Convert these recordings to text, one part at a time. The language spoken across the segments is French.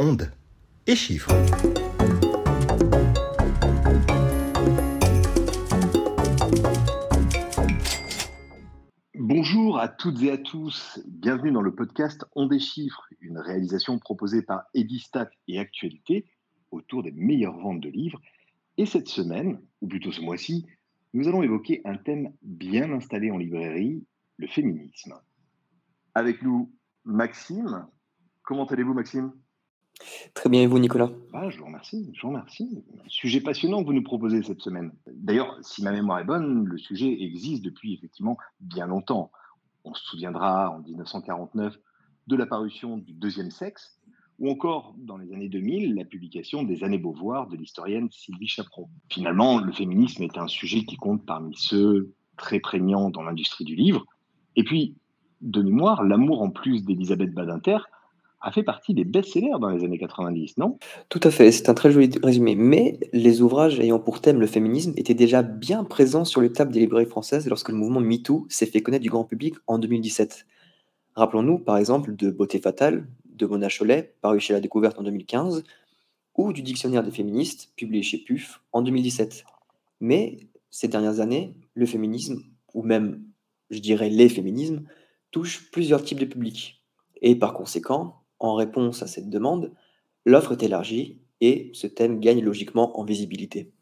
ondes et chiffres. Bonjour à toutes et à tous, bienvenue dans le podcast On des chiffres, une réalisation proposée par Edistat et Actualité autour des meilleures ventes de livres. Et cette semaine, ou plutôt ce mois-ci, nous allons évoquer un thème bien installé en librairie, le féminisme. Avec nous, Maxime. Comment allez-vous, Maxime? Très bien, et vous, Nicolas? Ah, Je vous remercie, je vous remercie. Sujet passionnant que vous nous proposez cette semaine. D'ailleurs, si ma mémoire est bonne, le sujet existe depuis effectivement bien longtemps. On se souviendra en 1949 de la parution du Deuxième Sexe, ou encore dans les années 2000, la publication des Années Beauvoir de l'historienne Sylvie Chaperon. Finalement, le féminisme est un sujet qui compte parmi ceux très prégnants dans l'industrie du livre. Et puis, de mémoire, L'amour en plus d'Elisabeth Badinter a fait partie des best-sellers dans les années 90, non? Tout à fait, c'est un très joli résumé. Mais les ouvrages ayant pour thème le féminisme étaient déjà bien présents sur les tables des librairies françaises lorsque le mouvement MeToo s'est fait connaître du grand public en 2017. Rappelons-nous par exemple de Beauté fatale de Mona Cholet, paru chez La Découverte en 2015, ou du Dictionnaire des féministes, publié chez PUF en 2017. Mais ces dernières années, le féminisme, ou même, je dirais, les féminismes, touchent plusieurs types de publics. Et par conséquent, en réponse à cette demande, l'offre est élargie et ce thème gagne logiquement en visibilité.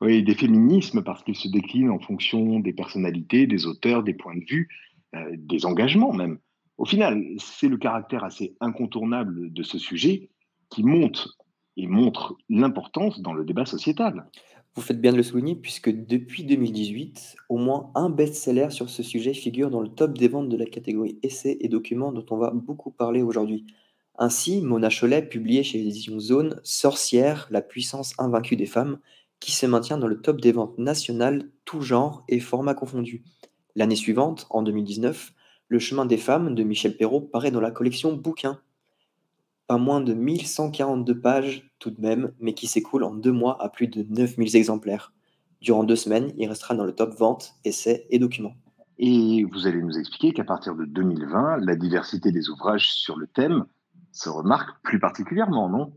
Oui, des féminismes parce qu'ils se déclinent en fonction des personnalités, des auteurs, des points de vue, euh, des engagements même. Au final, c'est le caractère assez incontournable de ce sujet qui monte et montre l'importance dans le débat sociétal. Vous faites bien de le souligner puisque depuis 2018, au moins un best-seller sur ce sujet figure dans le top des ventes de la catégorie essais et documents dont on va beaucoup parler aujourd'hui. Ainsi, Mona Cholet publiait chez les Zone Sorcière, la puissance invaincue des femmes, qui se maintient dans le top des ventes nationales, tout genre et formats confondus. L'année suivante, en 2019, Le chemin des femmes de Michel Perrault paraît dans la collection Bouquins. Pas moins de 1142 pages tout de même, mais qui s'écoule en deux mois à plus de 9000 exemplaires. Durant deux semaines, il restera dans le top vente, essais et documents. Et vous allez nous expliquer qu'à partir de 2020, la diversité des ouvrages sur le thème se remarque plus particulièrement, non?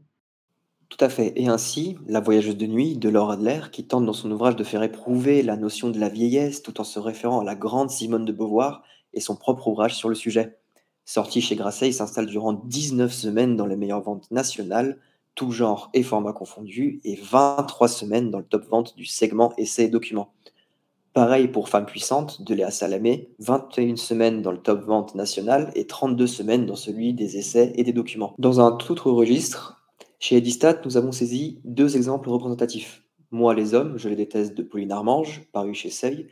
Tout à fait. Et ainsi, La voyageuse de nuit de Laura Adler, qui tente dans son ouvrage de faire éprouver la notion de la vieillesse tout en se référant à la grande Simone de Beauvoir et son propre ouvrage sur le sujet. Sorti chez Grasset, il s'installe durant 19 semaines dans les meilleures ventes nationales, tout genre et format confondus, et 23 semaines dans le top vente du segment essais et documents. Pareil pour Femmes puissantes de Léa Salamé, 21 semaines dans le top vente national et 32 semaines dans celui des essais et des documents. Dans un tout autre registre, chez Edistat, nous avons saisi deux exemples représentatifs. Moi les hommes, je les déteste de Pauline Armange, paru chez Seuil,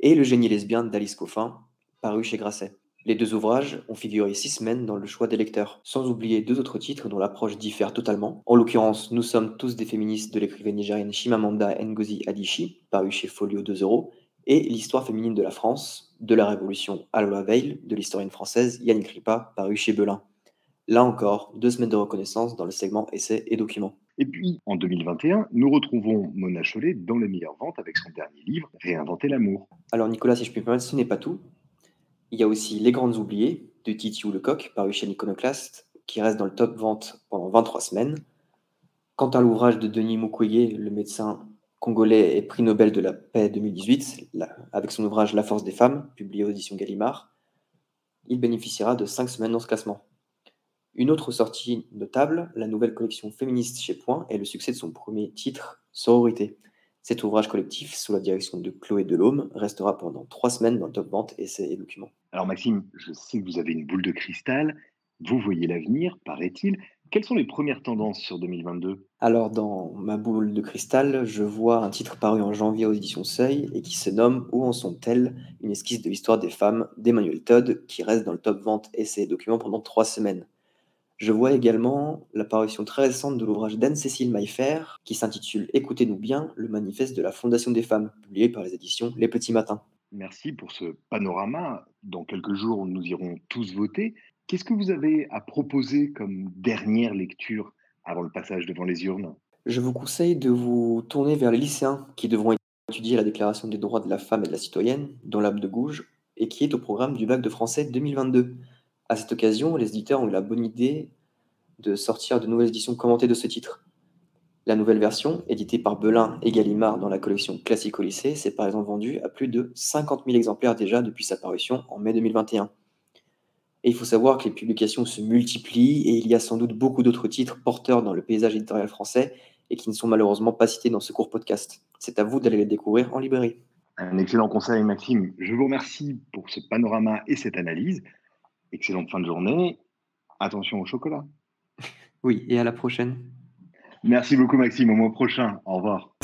et Le génie lesbien d'Alice Coffin, paru chez Grasset. Les deux ouvrages ont figuré six semaines dans le choix des lecteurs, sans oublier deux autres titres dont l'approche diffère totalement. En l'occurrence, Nous sommes tous des féministes de l'écrivaine nigérienne Shimamanda Ngozi Adichie, paru chez Folio 2 euros, et L'histoire féminine de la France, de la Révolution à la Veil, de l'historienne française Yannick Ripa, paru chez Belin. Là encore, deux semaines de reconnaissance dans le segment Essais et documents. Et puis, en 2021, nous retrouvons Mona Chollet dans les meilleures ventes avec son dernier livre, Réinventer l'amour. Alors Nicolas, si je puis me permettre, ce n'est pas tout. Il y a aussi Les Grandes Oubliées de Titiou Lecoq, paru chez l'Iconoclaste, qui reste dans le top vente pendant 23 semaines. Quant à l'ouvrage de Denis Mukwege, le médecin congolais et prix Nobel de la paix 2018, avec son ouvrage La force des femmes, publié aux éditions Gallimard, il bénéficiera de 5 semaines dans ce classement. Une autre sortie notable, la nouvelle collection féministe chez Point, est le succès de son premier titre, Sororité. Cet ouvrage collectif, sous la direction de Chloé Delhomme, restera pendant trois semaines dans le top vente, essais et documents. Alors Maxime, je sais que vous avez une boule de cristal, vous voyez l'avenir, paraît-il. Quelles sont les premières tendances sur 2022 Alors, dans ma boule de cristal, je vois un titre paru en janvier aux éditions Seuil et qui se nomme Où en sont-elles? Une esquisse de l'histoire des femmes d'Emmanuel Todd qui reste dans le top vente et documents pendant trois semaines. Je vois également l'apparition très récente de l'ouvrage d'Anne-Cécile Maillefer qui s'intitule Écoutez-nous bien, le manifeste de la Fondation des femmes, publié par les éditions Les Petits Matins. Merci pour ce panorama. Dans quelques jours, nous irons tous voter. Qu'est-ce que vous avez à proposer comme dernière lecture avant le passage devant les urnes Je vous conseille de vous tourner vers les lycéens qui devront étudier la Déclaration des droits de la femme et de la citoyenne, dont l'âme de gauche, et qui est au programme du bac de français 2022. À cette occasion, les éditeurs ont eu la bonne idée de sortir de nouvelles éditions commentées de ce titre. La nouvelle version, éditée par Belin et Gallimard dans la collection Classique au lycée, s'est par exemple vendue à plus de 50 000 exemplaires déjà depuis sa parution en mai 2021. Et il faut savoir que les publications se multiplient et il y a sans doute beaucoup d'autres titres porteurs dans le paysage éditorial français et qui ne sont malheureusement pas cités dans ce court podcast. C'est à vous d'aller les découvrir en librairie. Un excellent conseil, Maxime. Je vous remercie pour ce panorama et cette analyse. Excellente fin de journée. Attention au chocolat. Oui, et à la prochaine. Merci beaucoup, Maxime. Au mois prochain. Au revoir.